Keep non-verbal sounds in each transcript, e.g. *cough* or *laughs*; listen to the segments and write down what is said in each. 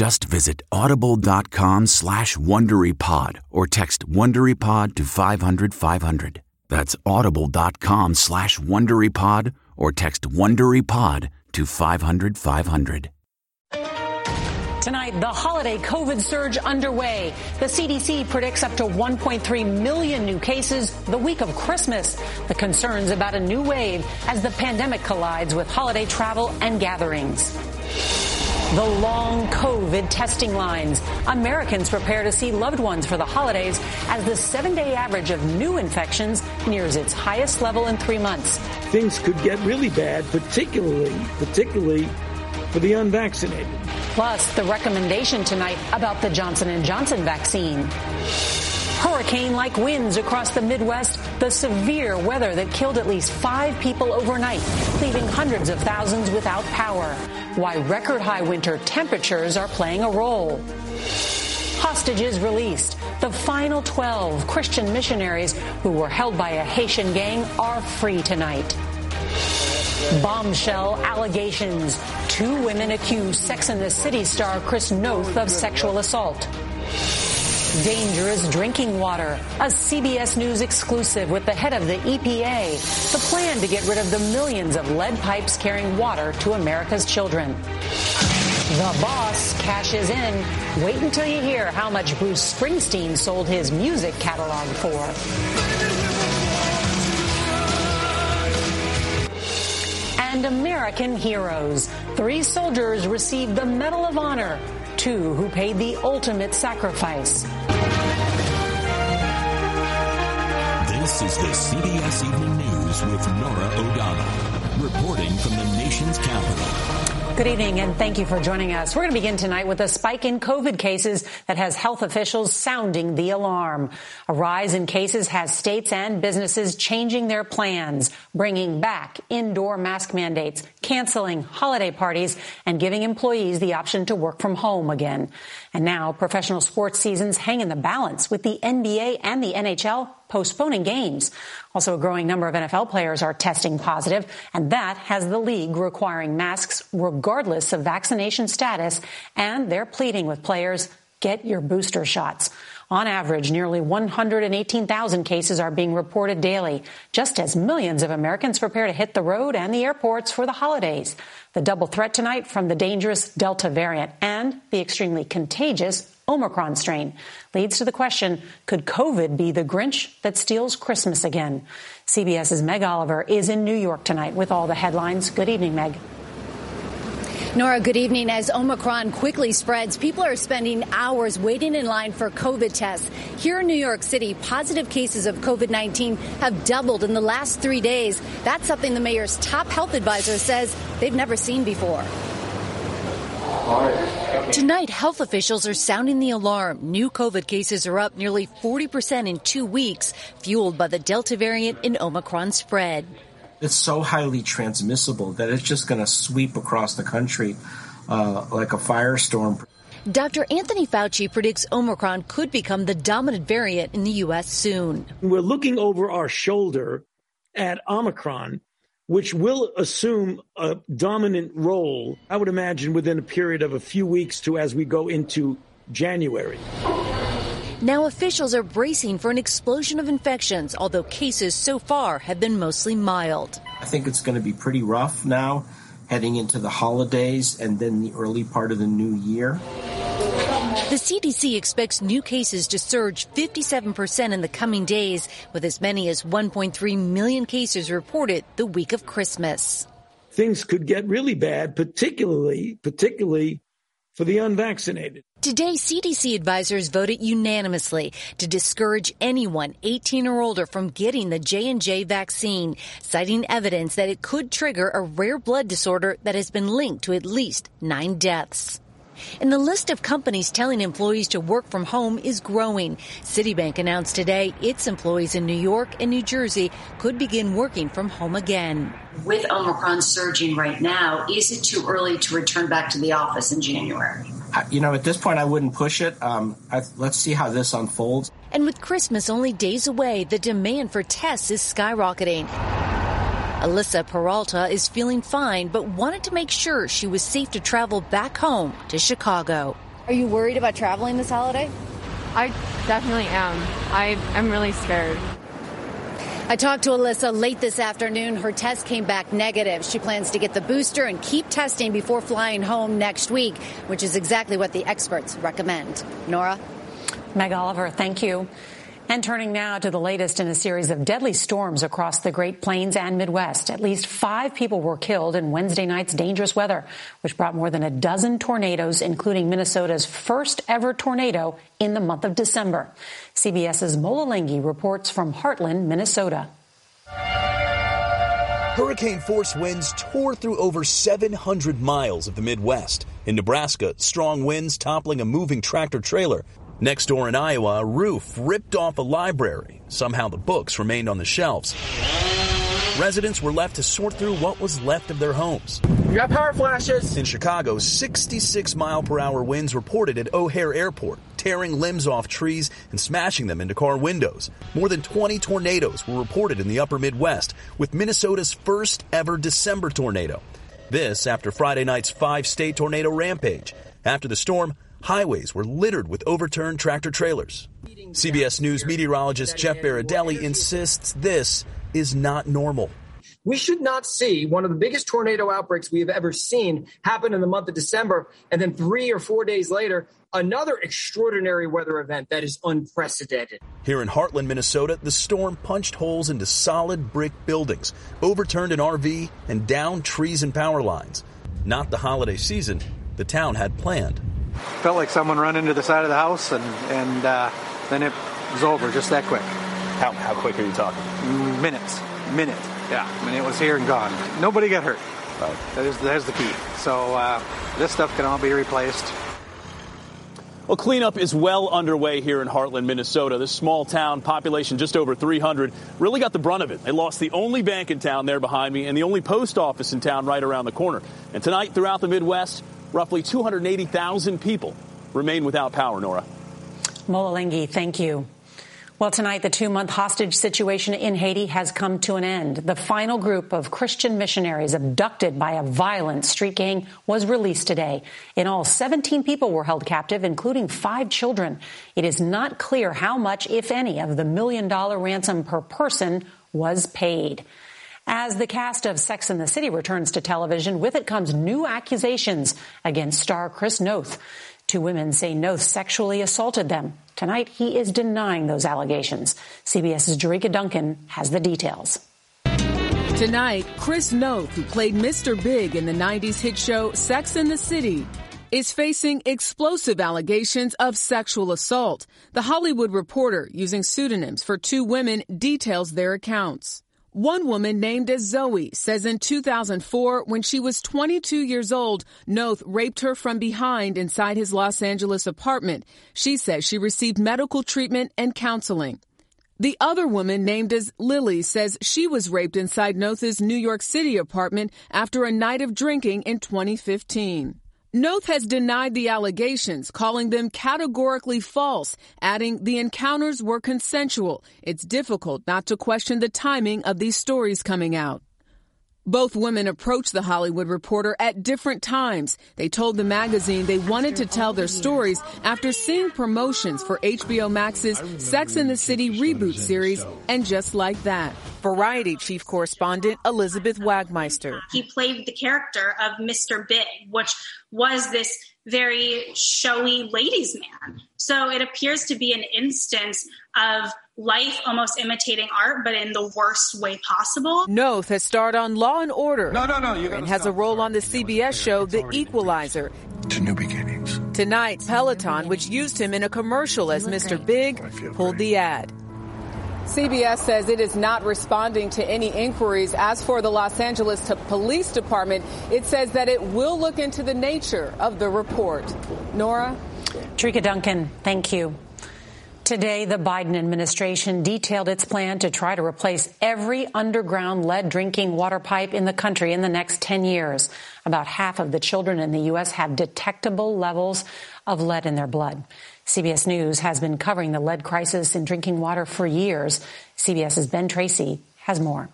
Just visit audible.com slash WonderyPod or text WonderyPod to 500, 500. That's audible.com slash WonderyPod or text WonderyPod to 500, 500. Tonight, the holiday COVID surge underway. The CDC predicts up to 1.3 million new cases the week of Christmas. The concerns about a new wave as the pandemic collides with holiday travel and gatherings. The long COVID testing lines. Americans prepare to see loved ones for the holidays as the seven day average of new infections nears its highest level in three months. Things could get really bad, particularly, particularly for the unvaccinated. Plus, the recommendation tonight about the Johnson & Johnson vaccine. Hurricane-like winds across the Midwest, the severe weather that killed at least five people overnight, leaving hundreds of thousands without power. Why record high winter temperatures are playing a role. Hostages released. The final 12 Christian missionaries who were held by a Haitian gang are free tonight. Bombshell allegations. Two women accuse Sex and the City star Chris Noth of sexual assault. Dangerous drinking water. A CBS News exclusive with the head of the EPA. The plan to get rid of the millions of lead pipes carrying water to America's children. The boss cashes in. Wait until you hear how much Bruce Springsteen sold his music catalog for. and American heroes. Three soldiers received the Medal of Honor, two who paid the ultimate sacrifice. This is the CBS Evening News with Norah O'Donnell, reporting from the nation's capital. Good evening and thank you for joining us. We're going to begin tonight with a spike in COVID cases that has health officials sounding the alarm. A rise in cases has states and businesses changing their plans, bringing back indoor mask mandates, canceling holiday parties, and giving employees the option to work from home again. And now professional sports seasons hang in the balance with the NBA and the NHL postponing games. Also, a growing number of NFL players are testing positive, and that has the league requiring masks regardless of vaccination status, and they're pleading with players, get your booster shots. On average, nearly 118,000 cases are being reported daily, just as millions of Americans prepare to hit the road and the airports for the holidays. The double threat tonight from the dangerous Delta variant and the extremely contagious Omicron strain leads to the question, could COVID be the Grinch that steals Christmas again? CBS's Meg Oliver is in New York tonight with all the headlines. Good evening, Meg. Norah, good evening. As Omicron quickly spreads, people are spending hours waiting in line for COVID tests. Here in New York City, positive cases of COVID 19 have doubled in the last three days. That's something the mayor's top health advisor says they've never seen before. Tonight, health officials are sounding the alarm. New COVID cases are up nearly 40% in two weeks, fueled by the Delta variant and Omicron spread. It's so highly transmissible that it's just going to sweep across the country uh, like a firestorm. Dr. Anthony Fauci predicts Omicron could become the dominant variant in the U.S. soon. We're looking over our shoulder at Omicron, which will assume a dominant role, I would imagine, within a period of a few weeks to as we go into January. Now officials are bracing for an explosion of infections, although cases so far have been mostly mild. I think it's going to be pretty rough now heading into the holidays and then the early part of the new year. The CDC expects new cases to surge 57% in the coming days, with as many as 1.3 million cases reported the week of Christmas. Things could get really bad, particularly, particularly for the unvaccinated. Today, CDC advisors voted unanimously to discourage anyone 18 or older from getting the J&J vaccine, citing evidence that it could trigger a rare blood disorder that has been linked to at least nine deaths. And the list of companies telling employees to work from home is growing. Citibank announced today its employees in New York and New Jersey could begin working from home again. With Omicron surging right now, is it too early to return back to the office in January? You know, at this point, I wouldn't push it. Um, I, let's see how this unfolds. And with Christmas only days away, the demand for tests is skyrocketing. Alyssa Peralta is feeling fine, but wanted to make sure she was safe to travel back home to Chicago. Are you worried about traveling this holiday? I definitely am. I am really scared. I talked to Alyssa late this afternoon. Her test came back negative. She plans to get the booster and keep testing before flying home next week, which is exactly what the experts recommend. Norah? Meg Oliver, thank you. And turning now to the latest in a series of deadly storms across the Great Plains and Midwest. At least five people were killed in Wednesday night's dangerous weather, which brought more than a dozen tornadoes, including Minnesota's first ever tornado in the month of December. CBS's Mola Lenghi reports from Hartland, Minnesota. Hurricane force winds tore through over 700 miles of the Midwest. In Nebraska, strong winds toppling a moving tractor trailer Next door in Iowa, a roof ripped off a library. Somehow the books remained on the shelves. Residents were left to sort through what was left of their homes. You got power flashes. In Chicago, 66 mile per hour winds reported at O'Hare Airport, tearing limbs off trees and smashing them into car windows. More than 20 tornadoes were reported in the upper Midwest, with Minnesota's first ever December tornado. This after Friday night's five state tornado rampage. After the storm, highways were littered with overturned tractor trailers. CBS News meteorologist Jeff Berardelli insists this is not normal. We should not see one of the biggest tornado outbreaks we have ever seen happen in the month of December, and then three or four days later, another extraordinary weather event that is unprecedented. Here in Hartland, Minnesota, the storm punched holes into solid brick buildings, overturned an RV, and downed trees and power lines. Not the holiday season the town had planned. Felt like someone run into the side of the house, and and uh, then it was over just that quick. How how quick are you talking? Minutes, minute. Yeah, I mean it was here and gone. Nobody got hurt. Right. That is that is the key. So uh, this stuff can all be replaced. Well, cleanup is well underway here in Hartland, Minnesota. This small town, population just over 300, really got the brunt of it. They lost the only bank in town there behind me and the only post office in town right around the corner. And tonight, throughout the Midwest, roughly 280,000 people remain without power, Norah. Mola Lenghi, thank you. Well, tonight, the two month hostage situation in Haiti has come to an end. The final group of Christian missionaries abducted by a violent street gang was released today. In all, 17 people were held captive, including five children. It is not clear how much, if any, of the million dollar ransom per person was paid. As the cast of Sex and the City returns to television, with it comes new accusations against star Chris Noth. Two women say Noth sexually assaulted them. Tonight, he is denying those allegations. CBS's Jericka Duncan has the details. Tonight, Chris Noth, who played Mr. Big in the 90s hit show Sex and the City, is facing explosive allegations of sexual assault. The Hollywood Reporter, using pseudonyms for two women, details their accounts. One woman named as Zoe says in 2004, when she was 22 years old, Noth raped her from behind inside his Los Angeles apartment. She says she received medical treatment and counseling. The other woman named as Lily says she was raped inside Noth's New York City apartment after a night of drinking in 2015. Noth has denied the allegations, calling them categorically false, adding the encounters were consensual. It's difficult not to question the timing of these stories coming out. Both women approached the Hollywood Reporter at different times. They told the magazine they wanted to tell their stories after seeing promotions for HBO Max's Sex and the City reboot series, and just like that. Variety chief correspondent Elizabeth Wagmeister. He played the character of Mr. Big, which was this very showy ladies' man. So it appears to be an instance of life almost imitating art, but in the worst way possible. Noth has starred on Law and Order. No, no, no. and has a role on the CBS show The Equalizer. To new beginnings. Tonight, Peloton, which used him in a commercial as Mr. Big, pulled the ad. CBS says it is not responding to any inquiries. As for the Los Angeles Police Department, it says that it will look into the nature of the report. Norah? Jericka Duncan, thank you. Today, the Biden administration detailed its plan to try to replace every underground lead drinking water pipe in the country in the next 10 years. About half of the children in the U.S. have detectable levels of lead in their blood. CBS News has been covering the lead crisis in drinking water for years. CBS's Ben Tracy has more.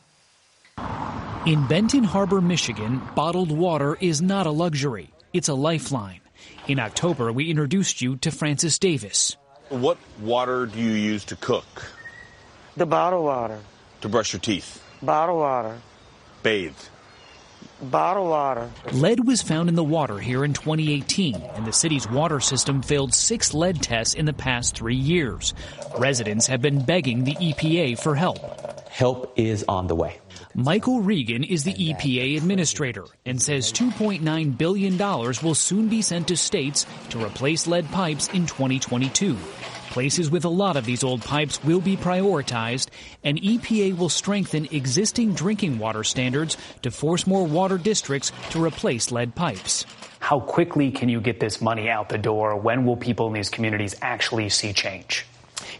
In Benton Harbor, Michigan, bottled water is not a luxury. It's a lifeline. In October, we introduced you to Francis Davis. What water do you use to cook? The bottled water. To brush your teeth? Bottled water. Bathe? Bottled water. Lead was found in the water here in 2018, and the city's water system failed six lead tests in the past three years. Residents have been begging the EPA for help. Help is on the way. Michael Regan is the uh, EPA administrator and says $2.9 billion will soon be sent to states to replace lead pipes in 2022. Places with a lot of these old pipes will be prioritized, and EPA will strengthen existing drinking water standards to force more water districts to replace lead pipes. How quickly can you get this money out the door? When will people in these communities actually see change?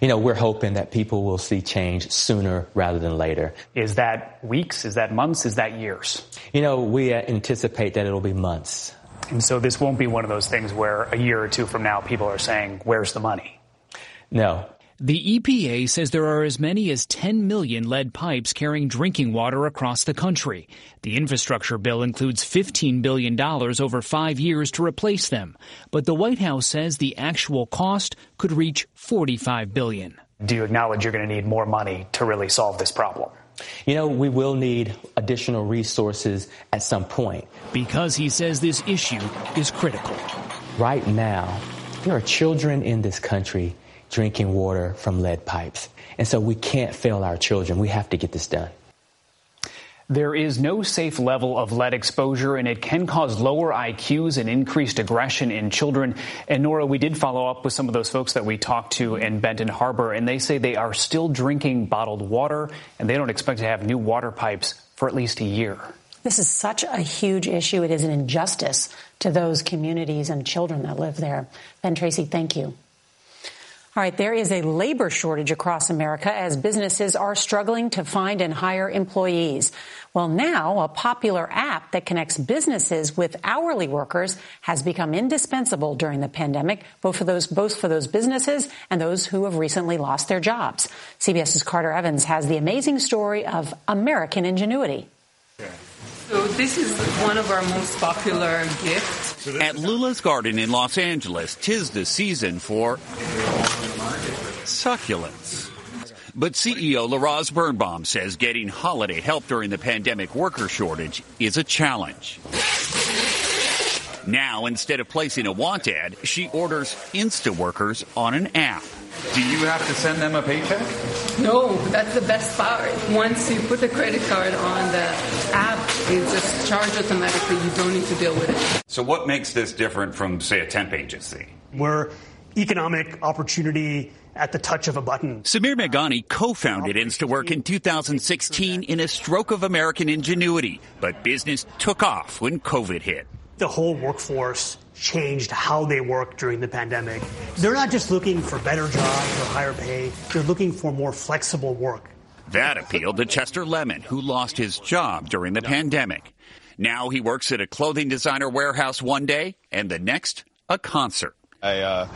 You know, we're hoping that people will see change sooner rather than later. Is that weeks? Is that months? Is that years? You know, we uh, anticipate that it'll be months. And so this won't be one of those things where a year or two from now people are saying, where's the money? No, the EPA says there are as many as 10 million lead pipes carrying drinking water across the country. The infrastructure bill includes $15 billion over five years to replace them. But the White House says the actual cost could reach 45 billion. Do you acknowledge you're going to need more money to really solve this problem? You know, we will need additional resources at some point. Because he says this issue is critical. Right now, there are children in this country drinking water from lead pipes. And so we can't fail our children. We have to get this done. There is no safe level of lead exposure, and it can cause lower IQs and increased aggression in children. And Norah, we did follow up with some of those folks that we talked to in Benton Harbor, and they say they are still drinking bottled water, and they don't expect to have new water pipes for at least a year. This is such a huge issue. It is an injustice to those communities and children that live there. Ben Tracy, thank you. All right, there is a labor shortage across America as businesses are struggling to find and hire employees. Well, now a popular app that connects businesses with hourly workers has become indispensable during the pandemic, both for those, both for those businesses and those who have recently lost their jobs. CBS's Carter Evans has the amazing story of American ingenuity. So this is one of our most popular gifts. At Lula's Garden in Los Angeles, tis the season for succulents. But CEO LaRoz Birnbaum says getting holiday help during the pandemic worker shortage is a challenge. Now, instead of placing a want ad, she orders Insta workers on an app. Do you have to send them a paycheck? No, that's the best part. Once you put the credit card on the app, it just charges automatically. You don't need to deal with it. So, what makes this different from, say, a temp agency? We're economic opportunity at the touch of a button. Sumir Meghani co-founded InstaWork in 2016 in a stroke of American ingenuity, but business took off when COVID hit. The whole workforce changed how they work during the pandemic. They're not just looking for better jobs or higher pay, they're looking for more flexible work. That appealed to Chester Lemon, who lost his job during the pandemic. Now he works at a clothing designer warehouse one day and the next, a concert. I uh,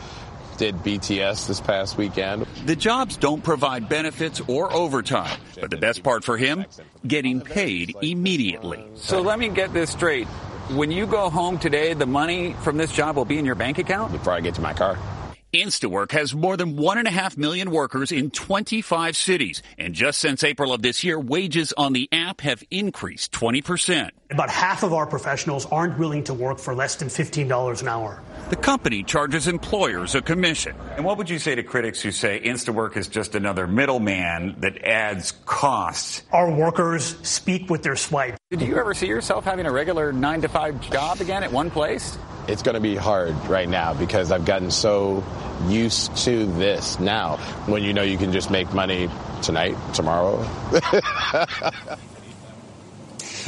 did BTS this past weekend. The jobs don't provide benefits or overtime, but the best part for him, getting paid immediately. So let me get this straight. When you go home today, the money from this job will be in your bank account? Before I get to my car. InstaWork has more than one and a half million workers in 25 cities. And just since April of this year, wages on the app have increased 20%. About half of our professionals aren't willing to work for less than $15 an hour. The company charges employers a commission. And what would you say to critics who say InstaWork is just another middleman that adds costs? Our workers speak with their swipe. Did you ever see yourself having a regular nine to five job again at one place? It's going to be hard right now because I've gotten so used to this now. When you know you can just make money tonight, tomorrow. *laughs*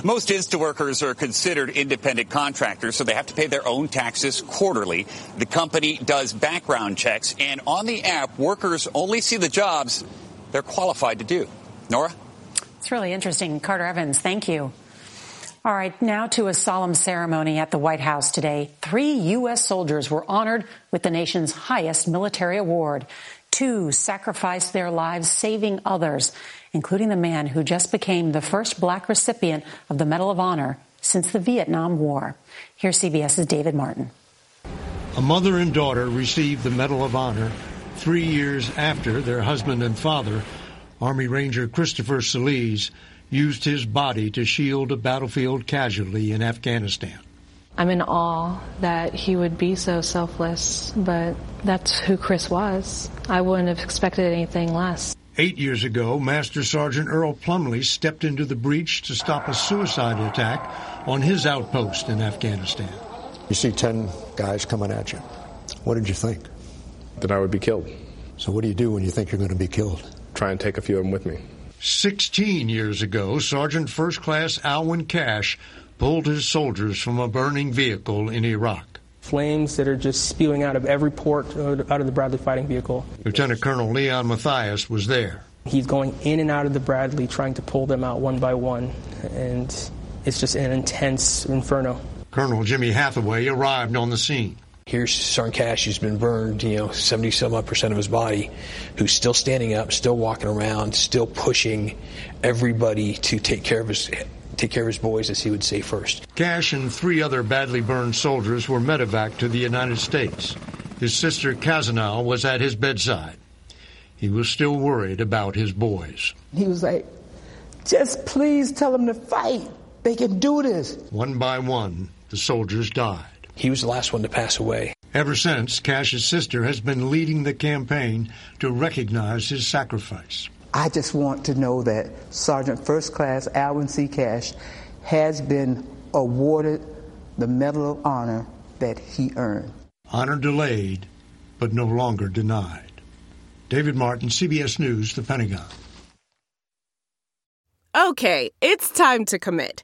Most Insta workers are considered independent contractors, so they have to pay their own taxes quarterly. The company does background checks, and on the app, workers only see the jobs they're qualified to do. Norah? It's really interesting. Carter Evans, thank you. All right, now to a solemn ceremony at the White House today. Three U.S. soldiers were honored with the nation's highest military award. Two sacrificed their lives saving others including the man who just became the first black recipient of the Medal of Honor since the Vietnam War. Here's CBS's David Martin. A mother and daughter received the Medal of Honor three years after their husband and father, Army Ranger Christopher Celiz, used his body to shield a battlefield casualty in Afghanistan. I'm in awe that he would be so selfless, but that's who Chris was. I wouldn't have expected anything less. Eight years ago, Master Sergeant Earl Plumley stepped into the breach to stop a suicide attack on his outpost in Afghanistan. You see 10 guys coming at you. What did you think? That I would be killed. So, what do you do when you think you're going to be killed? Try and take a few of them with me. 16 years ago, Sergeant First Class Alwyn Cashe pulled his soldiers from a burning vehicle in Iraq flames that are just spewing out of every port out of the Bradley fighting vehicle. Lieutenant Colonel Leon Matthias was there. He's going in and out of the Bradley trying to pull them out one by one, and it's just an intense inferno. Colonel Jimmy Hathaway arrived on the scene. Here's Sergeant Cashe, who's been burned, you know, 70 some odd percent of his body, who's still standing up, still walking around, still pushing everybody to take care of his take care of his boys, as he would say first. Cashe and three other badly burned soldiers were medevac to the United States. His sister Kasinal was at his bedside. He was still worried about his boys. He was like, just please tell them to fight. They can do this. One by one, the soldiers died. He was the last one to pass away. Ever since, Cashe's sister has been leading the campaign to recognize his sacrifice. I just want to know that Sergeant First Class Alwyn C. Cashe has been awarded the Medal of Honor that he earned. Honor delayed, but no longer denied. David Martin, CBS News, The Pentagon. Okay, it's time to commit.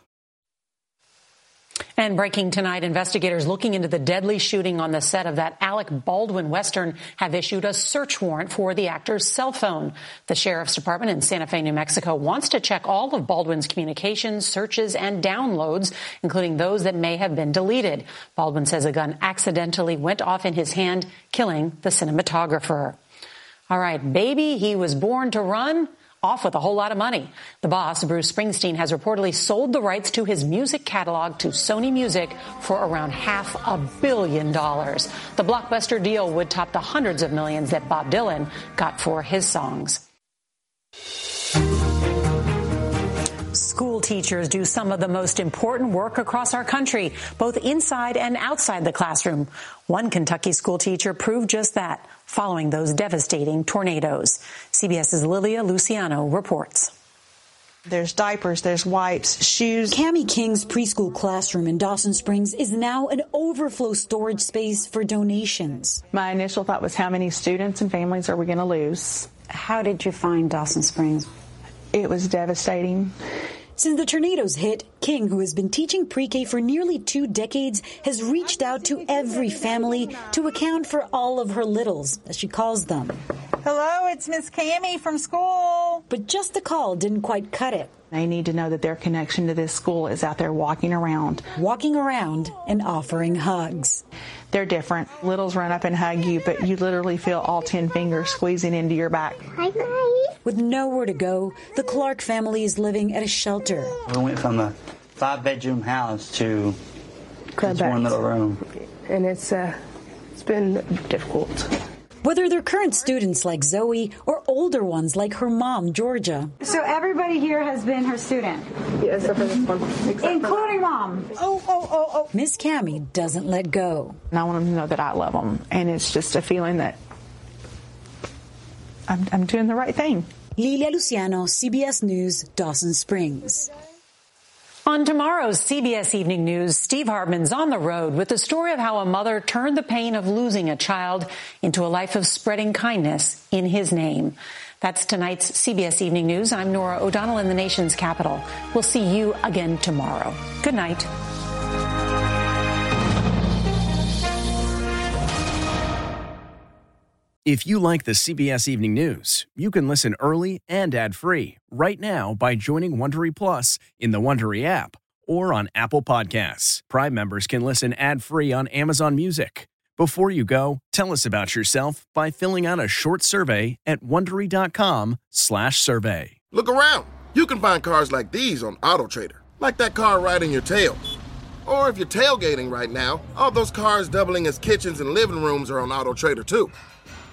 And breaking tonight, investigators looking into the deadly shooting on the set of that Alec Baldwin Western have issued a search warrant for the actor's cell phone. The sheriff's department in Santa Fe, New Mexico wants to check all of Baldwin's communications, searches, and downloads, including those that may have been deleted. Baldwin says a gun accidentally went off in his hand, killing the cinematographer. All right, baby, he was born to run off with a whole lot of money. The boss, Bruce Springsteen, has reportedly sold the rights to his music catalog to Sony Music for around half a billion dollars. The blockbuster deal would top the hundreds of millions that Bob Dylan got for his songs. School teachers do some of the most important work across our country, both inside and outside the classroom. One Kentucky school teacher proved just that following those devastating tornadoes. CBS's Lilia Luciano reports. There's diapers, there's wipes, shoes. Cami King's preschool classroom in Dawson Springs is now an overflow storage space for donations. My initial thought was how many students and families are we going to lose? How did you find Dawson Springs? It was devastating. Since the tornadoes hit, King, who has been teaching pre-K for nearly two decades, has reached out to every family to account for all of her littles, as she calls them. Hello, it's Miss Cami from school. But just the call didn't quite cut it. They need to know that their connection to this school is out there walking around. Walking around and offering hugs. They're different. Littles run up and hug you, but you literally feel all 10 fingers squeezing into your back. Hi, hi. With nowhere to go, the Clark family is living at a shelter. We went from a five bedroom house to Crab just one little room. And it's, uh, it's been difficult. Whether they're current students like Zoe or older ones like her mom, Georgia. So everybody here has been her student? Yes, except for this one. Except Including for mom. Oh, oh, oh, oh. Miss Cami doesn't let go. And I want them to know that I love them. And it's just a feeling that I'm, I'm doing the right thing. Lilia Luciano, CBS News, Dawson Springs. On tomorrow's CBS Evening News, Steve Hartman's on the road with the story of how a mother turned the pain of losing a child into a life of spreading kindness in his name. That's tonight's CBS Evening News. I'm Norah O'Donnell in the nation's capital. We'll see you again tomorrow. Good night. If you like the CBS Evening News, you can listen early and ad-free right now by joining Wondery Plus in the Wondery app or on Apple Podcasts. Prime members can listen ad-free on Amazon Music. Before you go, tell us about yourself by filling out a short survey at wondery.com/survey. Look around. You can find cars like these on AutoTrader, like that car right in your tail. Or if you're tailgating right now, all those cars doubling as kitchens and living rooms are on AutoTrader too.